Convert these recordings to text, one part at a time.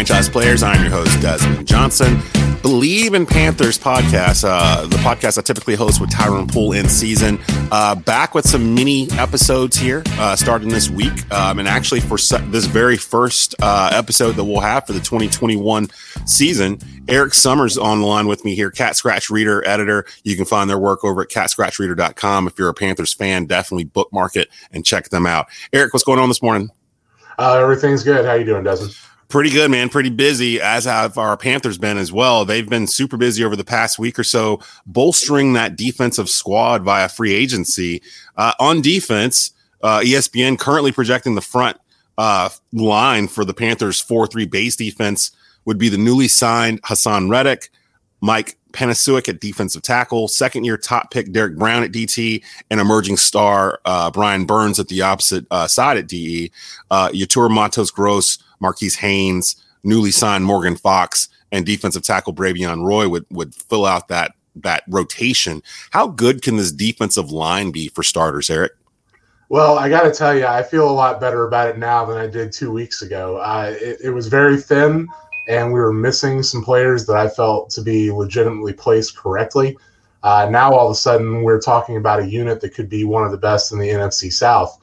Franchise Players. I'm your host, Desmond Johnson. Bleav in Panthers podcast, uh, the podcast I typically host with Tyrone Poole in season. Uh, back with some mini episodes here uh, starting this week. Um, and actually, for this very first uh, episode that we'll have for the 2021 season, Eric Summers on the line with me here, Cat Scratch Reader, editor. You can find their work over at catscratchreader.com. If you're a Panthers fan, definitely bookmark it and check them out. Eric, what's going on this morning? Uh, everything's good. How you doing, Desmond? Pretty good, man. Pretty busy, as have our Panthers been as well. They've been super busy over the past week or so, bolstering that defensive squad via free agency. Uh, on defense, uh, ESPN currently projecting the front uh, line for the Panthers 4 3 base defense would be the newly signed Haason Reddick, Mike Penisic at defensive tackle, second year top pick Derrick Brown at DT, and emerging star uh, Brian Burns at the opposite uh, side at DE. Uh, Yetur Matos Gross Marquis Haynes, newly signed Morgan Fox, and defensive tackle Bravvion Roy would would fill out that that rotation. How good can this defensive line be for starters, Eric? Well, I got to tell you, I feel a lot better about it now than I did two weeks ago. Uh, it, it was very thin, and we were missing some players that I felt to be legitimately placed correctly. Uh, now, all of a sudden, we're talking about a unit that could be one of the best in the NFC South.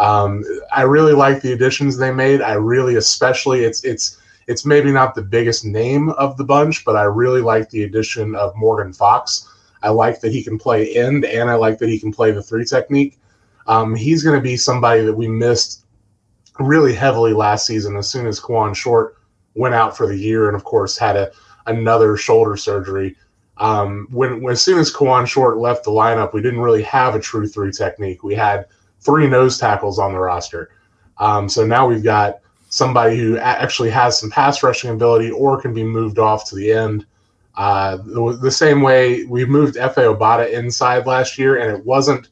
Um, I really like the additions they made. I really, especially, it's it's it's maybe not the biggest name of the bunch, but I really like the addition of Morgan Fox. I like that he can play end, and I like that he can play the three technique. Um, he's going to be somebody that we missed really heavily last season. As soon as Kawann Short went out for the year, and of course had a another shoulder surgery. Um, when, when as soon as Kawann Short left the lineup, we didn't really have a true three technique. We had three nose tackles on the roster. Um, so now we've got somebody who actually has some pass rushing ability or can be moved off to the end. Uh, the, the, same way we moved Efe Obada inside last year, and it wasn't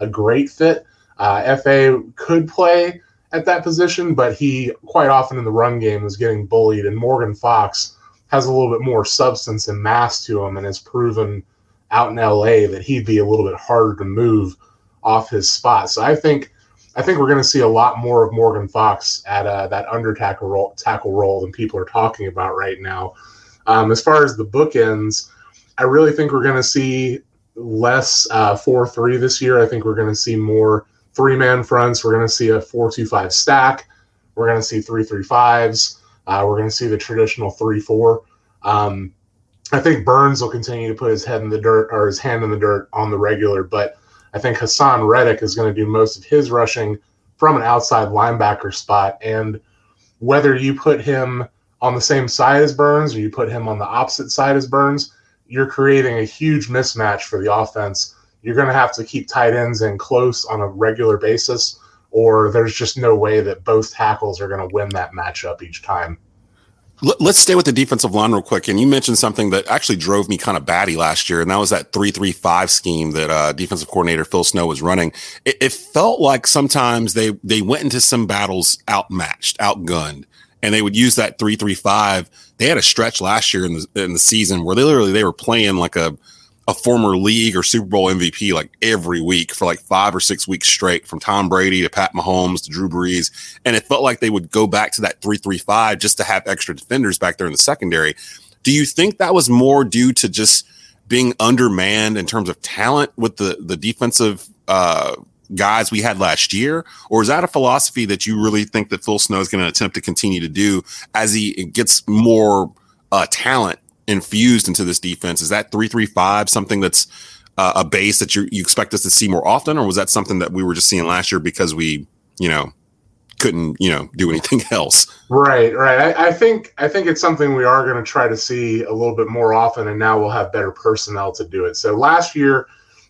a great fit. Uh, Efe could play at that position, but he quite often in the run game was getting bullied. And Morgan Fox has a little bit more substance and mass to him, and has proven out in LA that he'd be a little bit harder to move off his spot. So I think I think we're going to see a lot more of Morgan Fox at uh, that under tackle role, tackle role than people are talking about right now. Um, as far as the bookends, I really think we're going to see less uh, four three this year. I think we're going to see more three man fronts. We're going to see a four two five stack. We're going to see three three fives. Uh, we're going to see the traditional three four. Um, I think Burns will continue to put his head in the dirt or his hand in the dirt on the regular, but I think Haason Reddick is going to do most of his rushing from an outside linebacker spot. And whether you put him on the same side as Burns or you put him on the opposite side as Burns, you're creating a huge mismatch for the offense. You're going to have to keep tight ends in close on a regular basis, or there's just no way that both tackles are going to win that matchup each time. Let's stay with the defensive line real quick. And you mentioned something that actually drove me kind of batty last year, and that was that three-three-five scheme that uh, defensive coordinator Phil Snow was running. It, it, felt like sometimes they they went into some battles outmatched, outgunned, and they would use that three-three-five. They had a stretch last year in the in the season where they literally they were playing like a a former league or Super Bowl MVP like every week for like five or six weeks straight, from Tom Brady to Pat Mahomes to Drew Brees. And it felt like they would go back to that 335 just to have extra defenders back there in the secondary. Do you think that was more due to just being undermanned in terms of talent with the, the defensive uh, guys we had last year? Or is that a philosophy that you really think that Phil Snow is going to attempt to continue to do as he gets more uh, talent infused into this defense. Is that three three five something that's uh, a base that you you expect us to see more often, or was that something that we were just seeing last year because we you know couldn't you know do anything else? Right, right. I, I think I think it's something we are going to try to see a little bit more often, and now we'll have better personnel to do it. So last year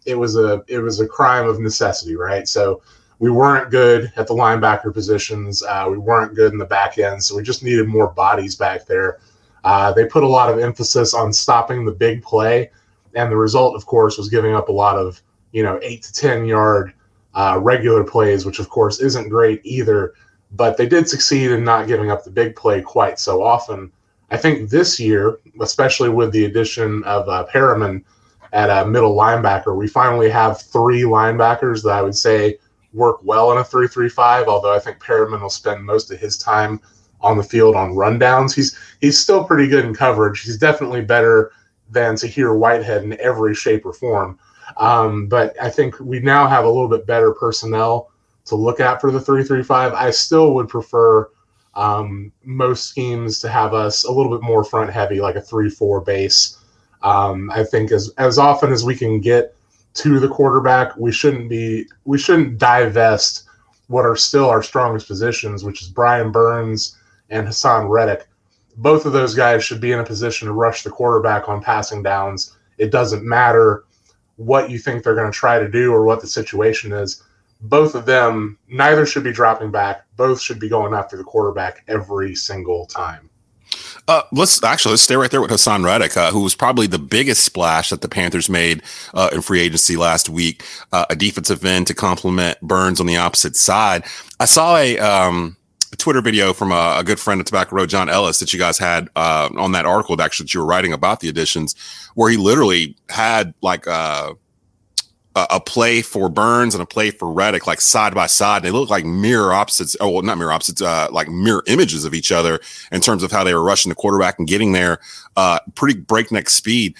it was a it was a crime of necessity, right? So we weren't good at the linebacker positions. Uh, we weren't good in the back end, so we just needed more bodies back there uh, they put a lot of emphasis on stopping the big play, and the result, of course, was giving up a lot of you know eight to ten yard uh, regular plays, which of course isn't great either. But they did succeed in not giving up the big play quite so often. I think this year, especially with the addition of uh, Perryman at a middle linebacker, we finally have three linebackers that I would say work well in a 3-3-5, although I think Perryman will spend most of his time on the field on rundowns. He's he's still pretty good in coverage. He's definitely better than Tahir Whitehead in every shape or form. Um, but I think we now have a little bit better personnel to look at for the 3-3-5. I still would prefer um, most schemes to have us a little bit more front heavy, like a 3-4 base. Um, I think as as often as we can get to the quarterback, we shouldn't be we shouldn't divest what are still our strongest positions, which is Brian Burns and Haason Reddick. Both of those guys should be in a position to rush the quarterback on passing downs. It doesn't matter what you think they're going to try to do or what the situation is. Both of them, neither should be dropping back. Both should be going after the quarterback every single time. Uh, let's actually let's stay right there with Haason Reddick, uh, who was probably the biggest splash that the Panthers made uh, in free agency last week. Uh, a defensive end to complement Burns on the opposite side. I saw a um, Twitter video from a, a, good friend of Tobacco Road, John Ellis, that you guys had uh, on that article that actually that you were writing about the additions, where he literally had like uh, a, a play for Burns and a play for Reddick, like side by side. They look like mirror opposites. Oh, well, not mirror opposites, uh, like mirror images of each other in terms of how they were rushing the quarterback and getting there, uh, pretty breakneck speed.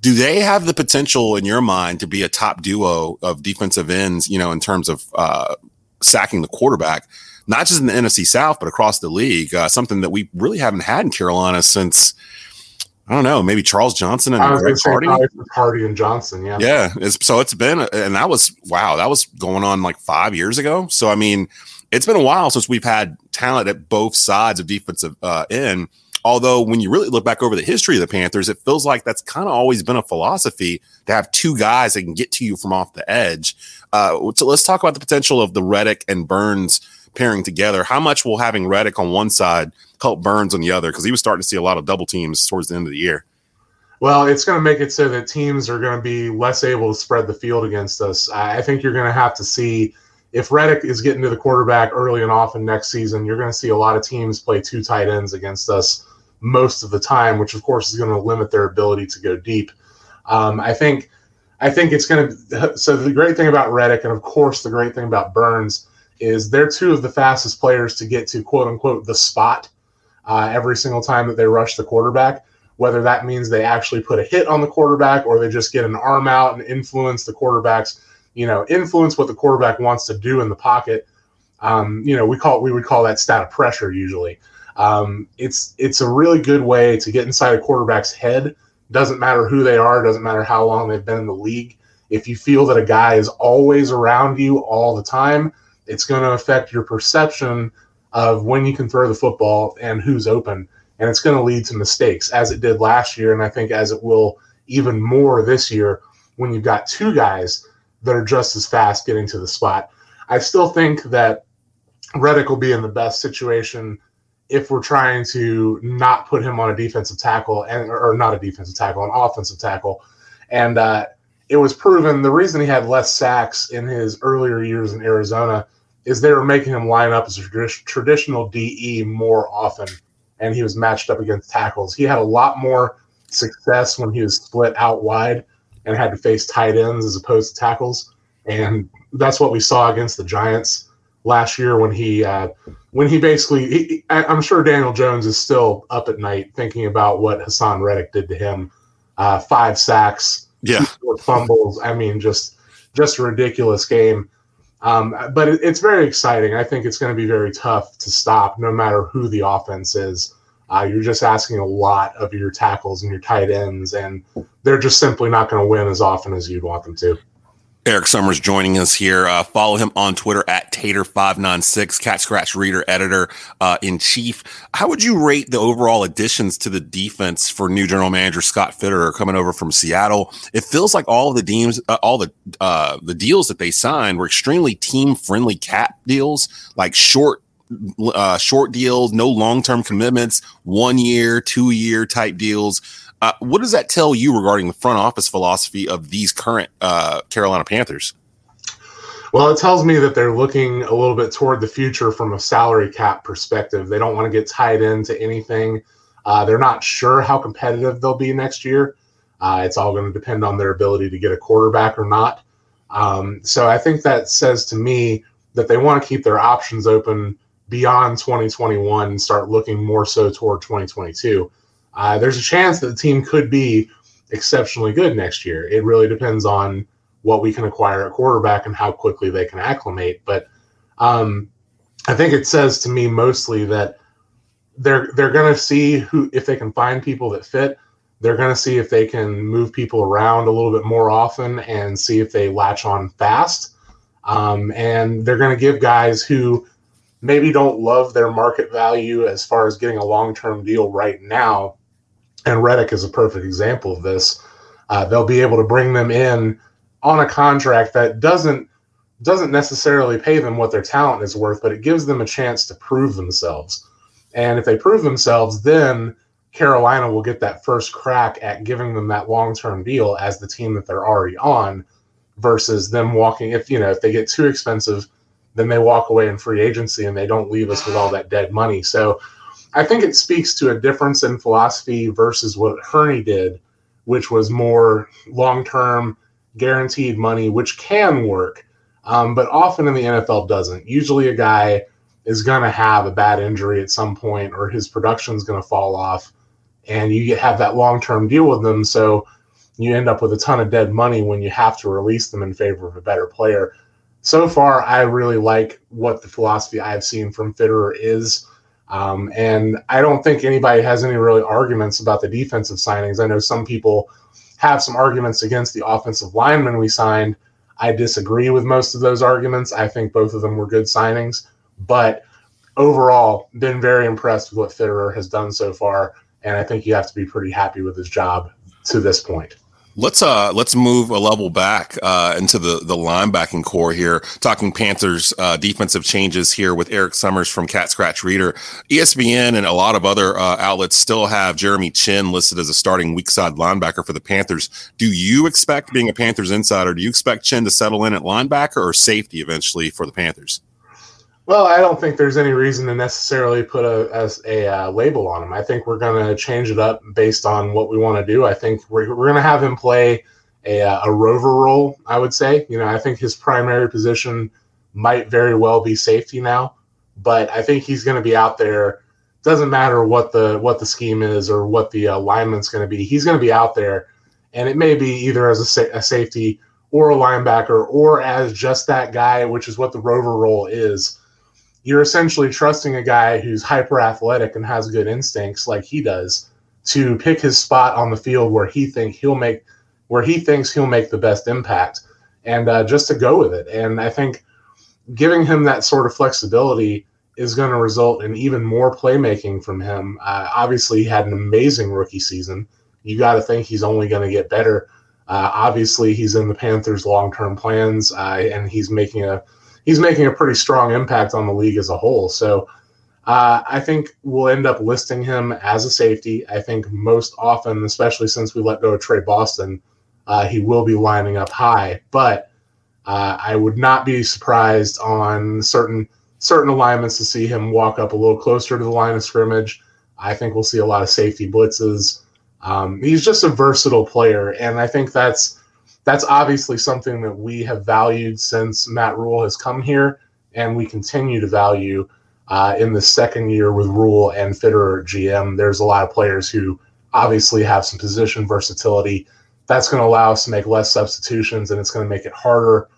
Do they have the potential in your mind to be a top duo of defensive ends? You know, in terms of uh, sacking the quarterback not just in the NFC South, but across the league. Uh, something that we really haven't had in Carolina since I don't know, maybe Charles Johnson and Greg Hardy. Hardy and Johnson, yeah, yeah. It's, so it's been, and that was wow, that was going on like five years ago. So I mean, it's been a while since we've had talent at both sides of defensive uh, end. Although when you really look back over the history of the Panthers, it feels like that's kind of always been a philosophy to have two guys that can get to you from off the edge. Uh, so let's talk about the potential of the Reddick and Burns pairing together. How much will having Reddick on one side help Burns on the other? Because he was starting to see a lot of double teams towards the end of the year. Well, it's going to make it so that teams are going to be less able to spread the field against us. I think you're going to have to see if Reddick is getting to the quarterback early and often next season, you're going to see a lot of teams play two tight ends against us most of the time, which of course is going to limit their ability to go deep. Um, I think, I think it's going to. So the great thing about Reddick, and of course the great thing about Burns, is they're two of the fastest players to get to quote unquote the spot uh, every single time that they rush the quarterback. Whether that means they actually put a hit on the quarterback or they just get an arm out and influence the quarterback's, you know, influence what the quarterback wants to do in the pocket. Um, you know, we call we would call that stat of pressure usually. Um, it's it's a really good way to get inside a quarterback's head. Doesn't matter who they are, doesn't matter how long they've been in the league. If you feel that a guy is always around you all the time, it's going to affect your perception of when you can throw the football and who's open. And it's going to lead to mistakes, as it did last year. And I think as it will even more this year when you've got two guys that are just as fast getting to the spot. I still think that Reddick will be in the best situation if we're trying to not put him on a defensive tackle and or not a defensive tackle, an offensive tackle. And uh, it was proven the reason he had less sacks in his earlier years in Arizona is they were making him line up as a traditional DE more often, and he was matched up against tackles. He had a lot more success when he was split out wide and had to face tight ends as opposed to tackles, and that's what we saw against the Giants last year when he uh, when he basically. He, I'm sure Daniel Jones is still up at night thinking about what Haason Reddick did to him. Uh, five sacks, yeah, fumbles. I mean, just just a ridiculous game. Um, but it, it's very exciting. I think it's going to be very tough to stop, no matter who the offense is. Uh, you're just asking a lot of your tackles and your tight ends, and they're just simply not going to win as often as you'd want them to. Eric Summers joining us here. Uh, follow him on Twitter at Tater596, Cat Scratch Reader, Editor uh, in Chief. How would you rate the overall additions to the defense for new general manager Scott Fitterer coming over from Seattle? It feels like all the deals, uh, all the uh, the deals that they signed were extremely team friendly cap deals, like short uh, short deals, no long term commitments, one year, two year type deals. Uh, what does that tell you regarding the front office philosophy of these current uh, Carolina Panthers? Well, it tells me that they're looking a little bit toward the future from a salary cap perspective. They don't want to get tied into anything. Uh, they're not sure how competitive they'll be next year. Uh, it's all going to depend on their ability to get a quarterback or not. Um, so I think that says to me that they want to keep their options open beyond 2021 and start looking more so toward 2022. Uh, there's a chance that the team could be exceptionally good next year. It really depends on what we can acquire at quarterback and how quickly they can acclimate. But um, I think it says to me mostly that they're they're going to see who if they can find people that fit. They're going to see if they can move people around a little bit more often and see if they latch on fast. Um, and they're going to give guys who maybe don't love their market value as far as getting a long term deal right now. And Reddick is a perfect example of this. Uh, they'll be able to bring them in on a contract that doesn't doesn't necessarily pay them what their talent is worth, but it gives them a chance to prove themselves. And if they prove themselves, then Carolina will get that first crack at giving them that long term deal as the team that they're already on versus them walking if you know if they get too expensive then they walk away in free agency and they don't leave us with all that dead money so i think it speaks to a difference in philosophy versus what hurney did which was more long term guaranteed money, which can work, um, but often in the NFL doesn't. Usually, a guy is going to have a bad injury at some point, or his production is going to fall off, and you have that long term deal with them. So you end up with a ton of dead money when you have to release them in favor of a better player. So far, I really like what the philosophy I've seen from Fitterer is. Um, and I don't think anybody has any really arguments about the defensive signings. I know some people have some arguments against the offensive linemen we signed. I disagree with most of those arguments. I think both of them were good signings, but overall, been very impressed with what Fitterer has done so far, and I think you have to be pretty happy with his job to this point. Let's uh let's move a level back uh into the the linebacking core here. Talking Panthers uh defensive changes here with Eric Summers from Cat Scratch Reader. ESPN and a lot of other uh, outlets still have Jeremy Chinn listed as a starting weak side linebacker for the Panthers. Do you expect being a Panthers insider, do you expect Chinn to settle in at linebacker or safety eventually for the Panthers? Well, I don't think there's any reason to necessarily put a, a, a uh, label on him. I think we're going to change it up based on what we want to do. I think we're, we're going to have him play a, uh, a rover role, I would say. You know, I think his primary position might very well be safety now, but I think he's going to be out there. Doesn't matter what the what the scheme is or what the alignment's going to be. He's going to be out there, and it may be either as a, sa- a safety or a linebacker or as just that guy, which is what the rover role is you're essentially trusting a guy who's hyper athletic and has good instincts like he does to pick his spot on the field where he think he'll make where he thinks he'll make the best impact and uh, just to go with it. And i think giving him that sort of flexibility is going to result in even more playmaking from him. Uh, obviously he had an amazing rookie season. You got to think he's only going to get better. Uh, obviously he's in the panthers long-term plans uh, and he's making a he's making a pretty strong impact on the league as a whole. So uh, I think we'll end up listing him as a safety. I think most often, especially since we let go of Tre Boston, uh, he will be lining up high. But uh, I would not be surprised on certain certain alignments to see him walk up a little closer to the line of scrimmage. I think we'll see a lot of safety blitzes. Um, he's just a versatile player, and I think that's that's obviously something that we have valued since Matt Rhule has come here, and we continue to value uh, in the second year with Rhule and Fitterer GM. There's a lot of players who obviously have some position versatility. That's going to allow us to make less substitutions, and it's going to make it harder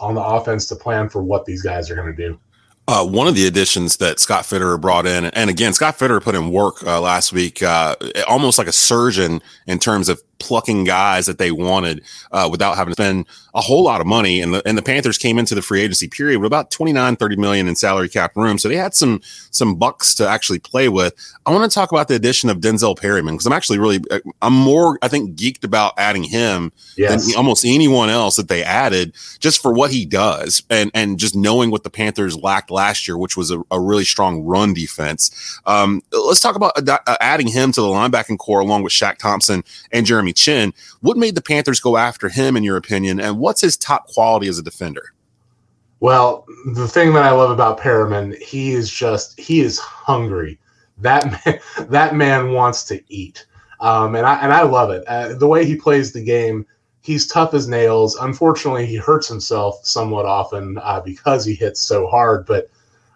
on the offense to plan for what these guys are going to do. Uh, one of the additions that Scott Fitterer brought in, and again, Scott Fitterer put in work uh, last week, uh, almost like a surgeon in terms of plucking guys that they wanted uh, without having to spend a whole lot of money. And the, and the Panthers came into the free agency period with about 29, 30 million in salary cap room. So they had some, some bucks to actually play with. I want to talk about the addition of Denzel Perryman because I'm actually really, uh, I'm more, I think, geeked about adding him yes. than almost anyone else that they added just for what he does and, and just knowing what the Panthers lacked last year, which was a, a really strong run defense. Um, let's talk about ad- uh, adding him to the linebacking core along with Shaq Thompson and Jeremy Chinn. What made the Panthers go after him, in your opinion, and what's his top quality as a defender? Well, the thing that I love about Perryman, he is just he is hungry. That man, that man wants to eat, um, and I and I love it. Uh, the way he plays the game, he's tough as nails. Unfortunately, he hurts himself somewhat often uh, because he hits so hard. But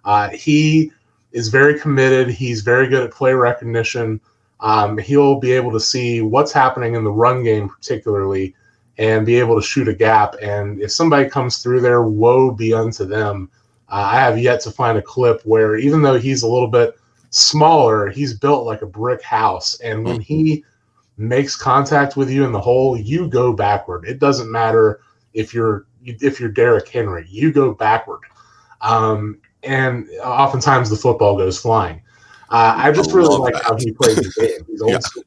uh, he is very committed. He's very good at play recognition. Um, he'll be able to see what's happening in the run game, particularly, and be able to shoot a gap. And if somebody comes through there, woe be unto them. Uh, I have yet to find a clip where, even though he's a little bit smaller, he's built like a brick house. And when he makes contact with you in the hole, you go backward. It doesn't matter if you're if you're Derrick Henry, you go backward. Um, and oftentimes the football goes flying. Uh, I just I really like that. how he plays the game. He's old yeah. school.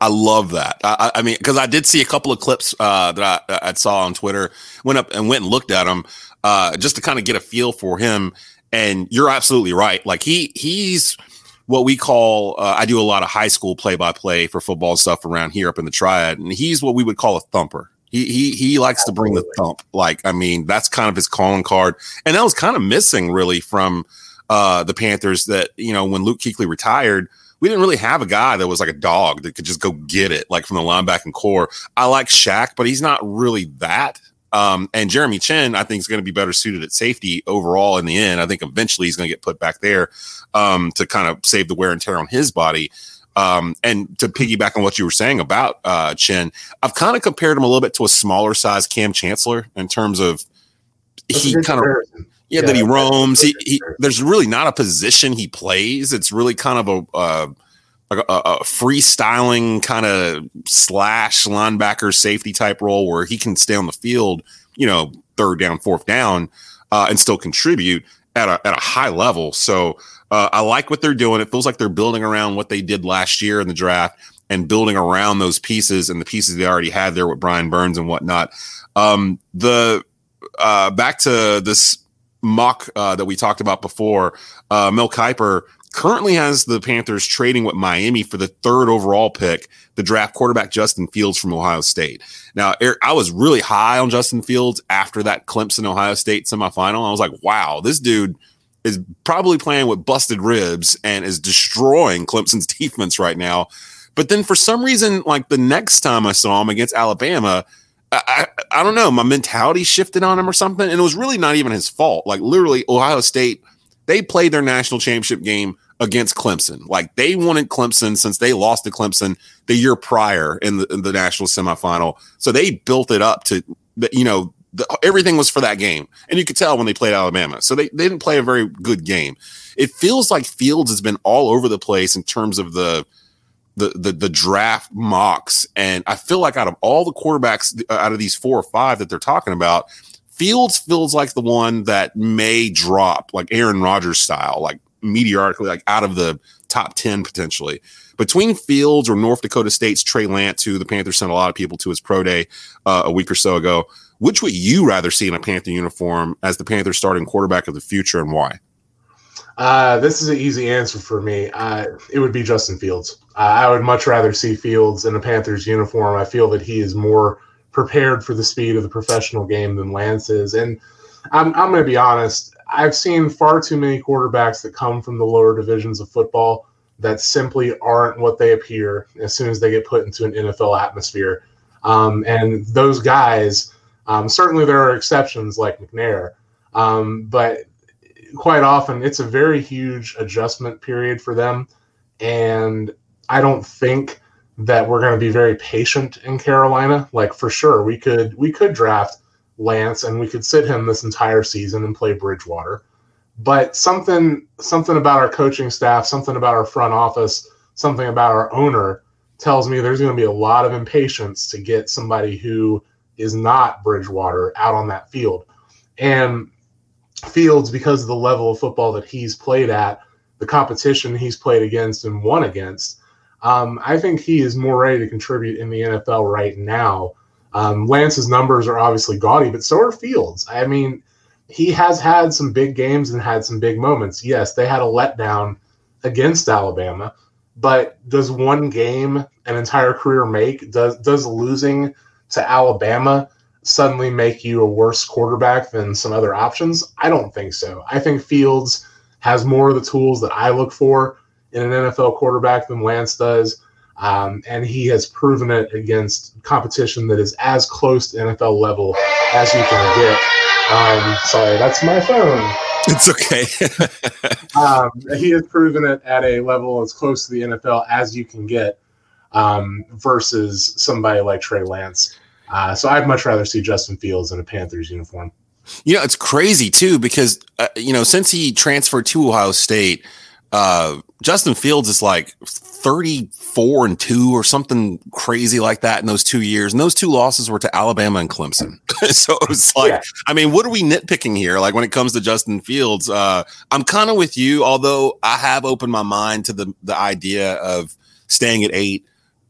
I love that. I, I mean, because I did see a couple of clips uh, that I, I, saw on Twitter. Went up and went and looked at him uh, just to kind of get a feel for him. And you're absolutely right. Like he he's what we call. Uh, I do a lot of high school play by play for football stuff around here up in the Triad, and he's what we would call a thumper. He he he likes absolutely. to bring the thump. Like I mean, that's kind of his calling card, and that was kind of missing really from uh, the Panthers. That you know when Luke Kuechly retired we didn't really have a guy that was like a dog that could just go get it, like from the linebacking core. I like Shaq, but he's not really that. Um, and Jeremy Chinn, I think, is going to be better suited at safety overall in the end. I think eventually he's going to get put back there um, to kind of save the wear and tear on his body. Um, and to piggyback on what you were saying about uh, Chinn, I've kind of compared him a little bit to a smaller size Kam Chancellor in terms of That's he kind of yeah, yeah, that he roams. He, he, there's really not a position he plays. It's really kind of a uh, like a, a, freestyling kind of slash linebacker safety type role where he can stay on the field, you know, third down, fourth down, uh, and still contribute at a at a high level. So uh, I like what they're doing. It feels like they're building around what they did last year in the draft and building around those pieces and the pieces they already had there with Brian Burns and whatnot. Um, the uh, back to this mock uh, that we talked about before, uh, Mel Kiper currently has the Panthers trading with Miami for the third overall pick, the draft quarterback Justin Fields from Ohio State. Now, Eric, I was really high on Justin Fields after that Clemson Ohio State semifinal. I was like, wow, this dude is probably playing with busted ribs and is destroying Clemson's defense right now. But then for some reason, like the next time I saw him against Alabama, I, I, don't know. My mentality shifted on him or something. And it was really not even his fault. Like, literally, Ohio State, they played their national championship game against Clemson. Like, they wanted Clemson since they lost to Clemson the year prior in the, in the national semifinal. So they built it up to, you know, the, everything was for that game. And you could tell when they played Alabama. So they, they didn't play a very good game. It feels like Fields has been all over the place in terms of the, the, the the draft mocks, and I feel like out of all the quarterbacks, uh, out of these four or five that they're talking about, Fields feels like the one that may drop, like Aaron Rodgers style, like meteorically, like out of the top ten potentially. Between Fields or North Dakota State's Trey Lance, who the Panthers sent a lot of people to his pro day uh, a week or so ago, which would you rather see in a Panther uniform as the Panthers starting quarterback of the future, and why? Uh, this is an easy answer for me. Uh, it would be Justin Fields. Uh, I would much rather see Fields in a Panthers uniform. I feel that he is more prepared for the speed of the professional game than Lance is. And I'm, I'm going to be honest. I've seen far too many quarterbacks that come from the lower divisions of football that simply aren't what they appear as soon as they get put into an NFL atmosphere. Um, and those guys, um, certainly there are exceptions like McNair, um, but quite often it's a very huge adjustment period for them. And I don't think that we're going to be very patient in Carolina. Like for sure, we could we could draft Lance and we could sit him this entire season and play Bridgewater. But something something about our coaching staff, something about our front office, something about our owner tells me there's going to be a lot of impatience to get somebody who is not Bridgewater out on that field. And Fields, because of the level of football that he's played at, the competition he's played against and won against, um, I think he is more ready to contribute in the NFL right now. Um, Lance's numbers are obviously gaudy, but so are Fields. I mean, he has had some big games and had some big moments. Yes, they had a letdown against Alabama, but does one game an entire career make? Does does losing to Alabama suddenly make you a worse quarterback than some other options? I don't think so. I think Fields has more of the tools that I look for in an NFL quarterback than Lance does. Um, and he has proven it against competition that is as close to NFL level as you can get. Um, sorry, that's my phone. It's okay. um, he has proven it at a level as close to the NFL as you can get um, versus somebody like Trey Lance. Uh, so I'd much rather see Justin Fields in a Panthers uniform. You know, it's crazy too because uh, you know since he transferred to Ohio State, uh, Justin Fields is like 34 and 2 or something crazy like that in those two years. And those two losses were to Alabama and Clemson. so it was like, yeah. I mean, what are we nitpicking here? Like when it comes to Justin Fields, uh, I'm kind of with you, although I have opened my mind to the, the idea of staying at eight,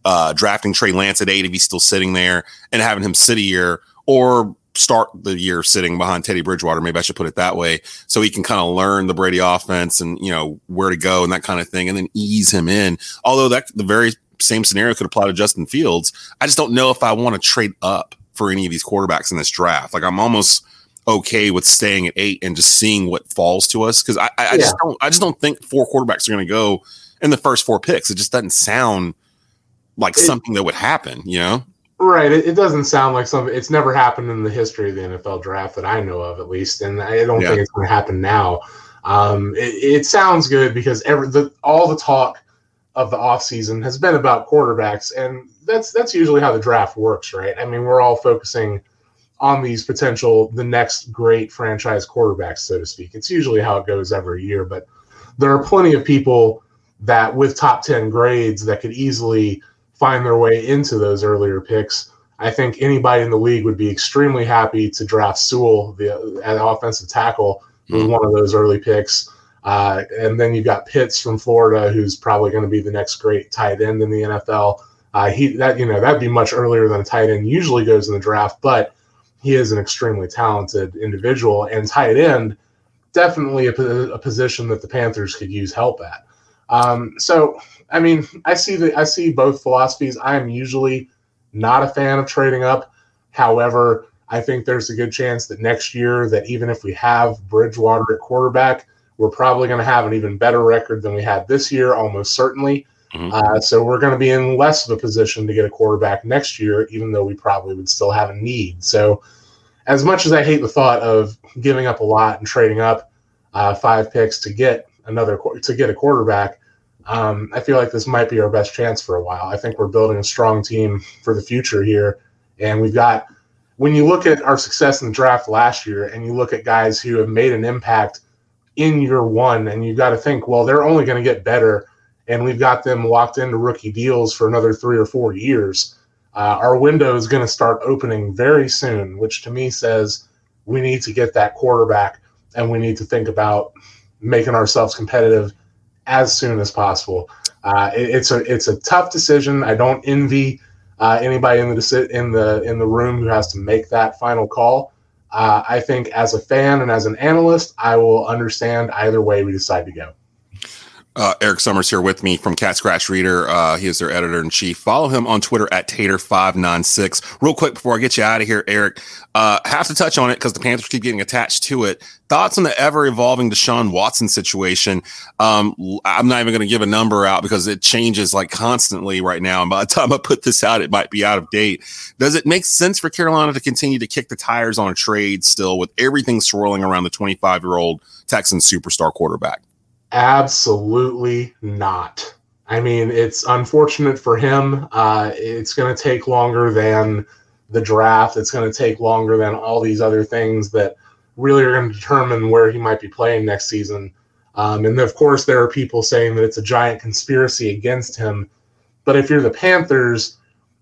uh, drafting Trey Lance at eight if he's still sitting there and having him sit a year or start the year sitting behind Teddy Bridgewater. Maybe I should put it that way. So he can kind of learn the Brady offense and, you know, where to go and that kind of thing and then ease him in. Although that the very same scenario could apply to Justin Fields. I just don't know if I want to trade up for any of these quarterbacks in this draft. Like I'm almost okay with staying at eight and just seeing what falls to us. Cause I, I, I just don't, I just don't think four quarterbacks are going to go in the first four picks. It just doesn't sound like it, something that would happen, you know? Right. It, it, doesn't sound like something. It's never happened in the history of the NFL draft that I know of, at least, and I don't yeah. think it's going to happen now. Um, it, it, sounds good because every the, all the talk of the offseason has been about quarterbacks, and that's that's usually how the draft works, right? I mean, we're all focusing on these potential the next great franchise quarterbacks, so to speak. It's usually how it goes every year, but there are plenty of people that with top ten grades that could easily find their way into those earlier picks. I think anybody in the league would be extremely happy to draft Sewell, the an offensive tackle, with mm-hmm. one of those early picks. Uh, and then you've got Pitts from Florida, who's probably going to be the next great tight end in the NFL. Uh, he that you know that'd be much earlier than a tight end usually goes in the draft, but he is an extremely talented individual and tight end, definitely a, a position that the Panthers could use help at. Um, so I mean, I see the I see both philosophies. I am usually not a fan of trading up. However, I think there's a good chance that next year that even if we have Bridgewater at quarterback, we're probably going to have an even better record than we had this year, almost certainly. Mm-hmm. Uh, so we're going to be in less of a position to get a quarterback next year, even though we probably would still have a need. So, as much as I hate the thought of giving up a lot and trading up uh, five picks to get another to get a quarterback, um, I feel like this might be our best chance for a while. I think we're building a strong team for the future here. And we've got, when you look at our success in the draft last year and you look at guys who have made an impact in year one, and you've got to think, well, they're only going to get better. And we've got them locked into rookie deals for another three or four years. Uh, our window is going to start opening very soon, which to me says we need to get that quarterback and we need to think about making ourselves competitive as soon as possible. Uh, it, it's a it's a tough decision. I don't envy uh, anybody in the in the in the room who has to make that final call. Uh, I think as a fan and as an analyst, I will understand either way we decide to go. Uh, Eric Summers here with me from Cat Scratch Reader. Uh, he is their editor in chief. Follow him on Twitter at Tater596. Real quick before I get you out of here, Eric, uh, have to touch on it because the Panthers keep getting attached to it. Thoughts on the ever evolving Deshaun Watson situation? Um, I'm not even going to give a number out because it changes like constantly right now. And by the time I put this out, it might be out of date. Does it make sense for Carolina to continue to kick the tires on a trade still with everything swirling around the 25 year old Texan superstar quarterback? Absolutely not. I mean, it's unfortunate for him. Uh, it's going to take longer than the draft. It's going to take longer than all these other things that really are going to determine where he might be playing next season. Um, and of course, there are people saying that it's a giant conspiracy against him. But if you're the Panthers,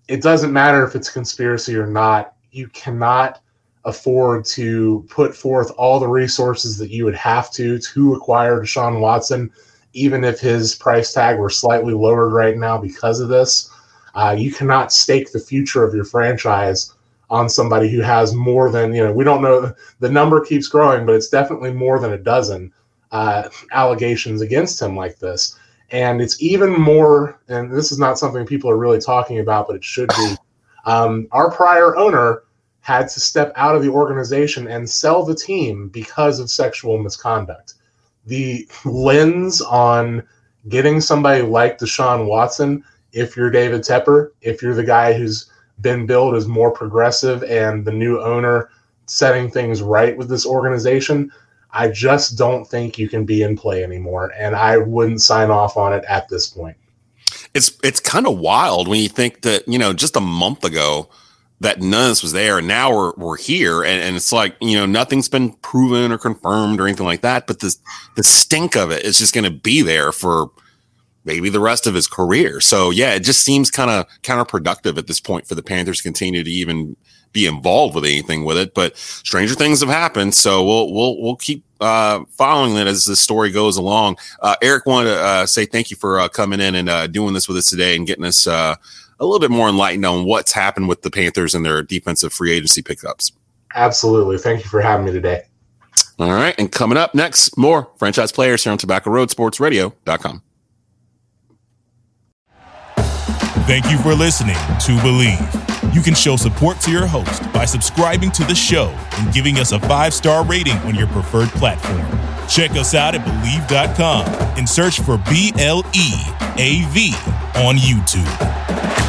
it doesn't matter if it's a conspiracy or not. You cannot afford to put forth all the resources that you would have to to acquire Deshaun Watson, even if his price tag were slightly lowered right now because of this. Uh, you cannot stake the future of your franchise on somebody who has more than you know. We don't know the number keeps growing, but it's definitely more than a dozen uh, allegations against him like this. And it's even more, and this is not something people are really talking about, but it should be. Um, our prior owner had to step out of the organization and sell the team because of sexual misconduct. The lens on getting somebody like Deshaun Watson, if you're David Tepper, if you're the guy who's been billed as more progressive and the new owner setting things right with this organization, I just don't think you can be in play anymore. And I wouldn't sign off on it at this point. It's it's kind of wild when you think that, you know, just a month ago that none of this was there and now we're we're here and, and it's like, you know, nothing's been proven or confirmed or anything like that. But the the stink of it is just gonna be there for maybe the rest of his career. So yeah, it just seems kind of counterproductive at this point for the Panthers to continue to even be involved with anything with it. But stranger things have happened, so we'll we'll we'll keep uh, following that as the story goes along. Uh, Eric wanted to uh, say thank you for uh, coming in and uh, doing this with us today and getting us uh, a little bit more enlightened on what's happened with the Panthers and their defensive free agency pickups. Absolutely, thank you for having me today. All right, and coming up next, more franchise players here on Tobacco Road Sports Radio.com. Thank you for listening to Bleav. You can show support to your host by subscribing to the show and giving us a five star rating on your preferred platform. Check us out at Bleav.com and search for B L E A V on YouTube.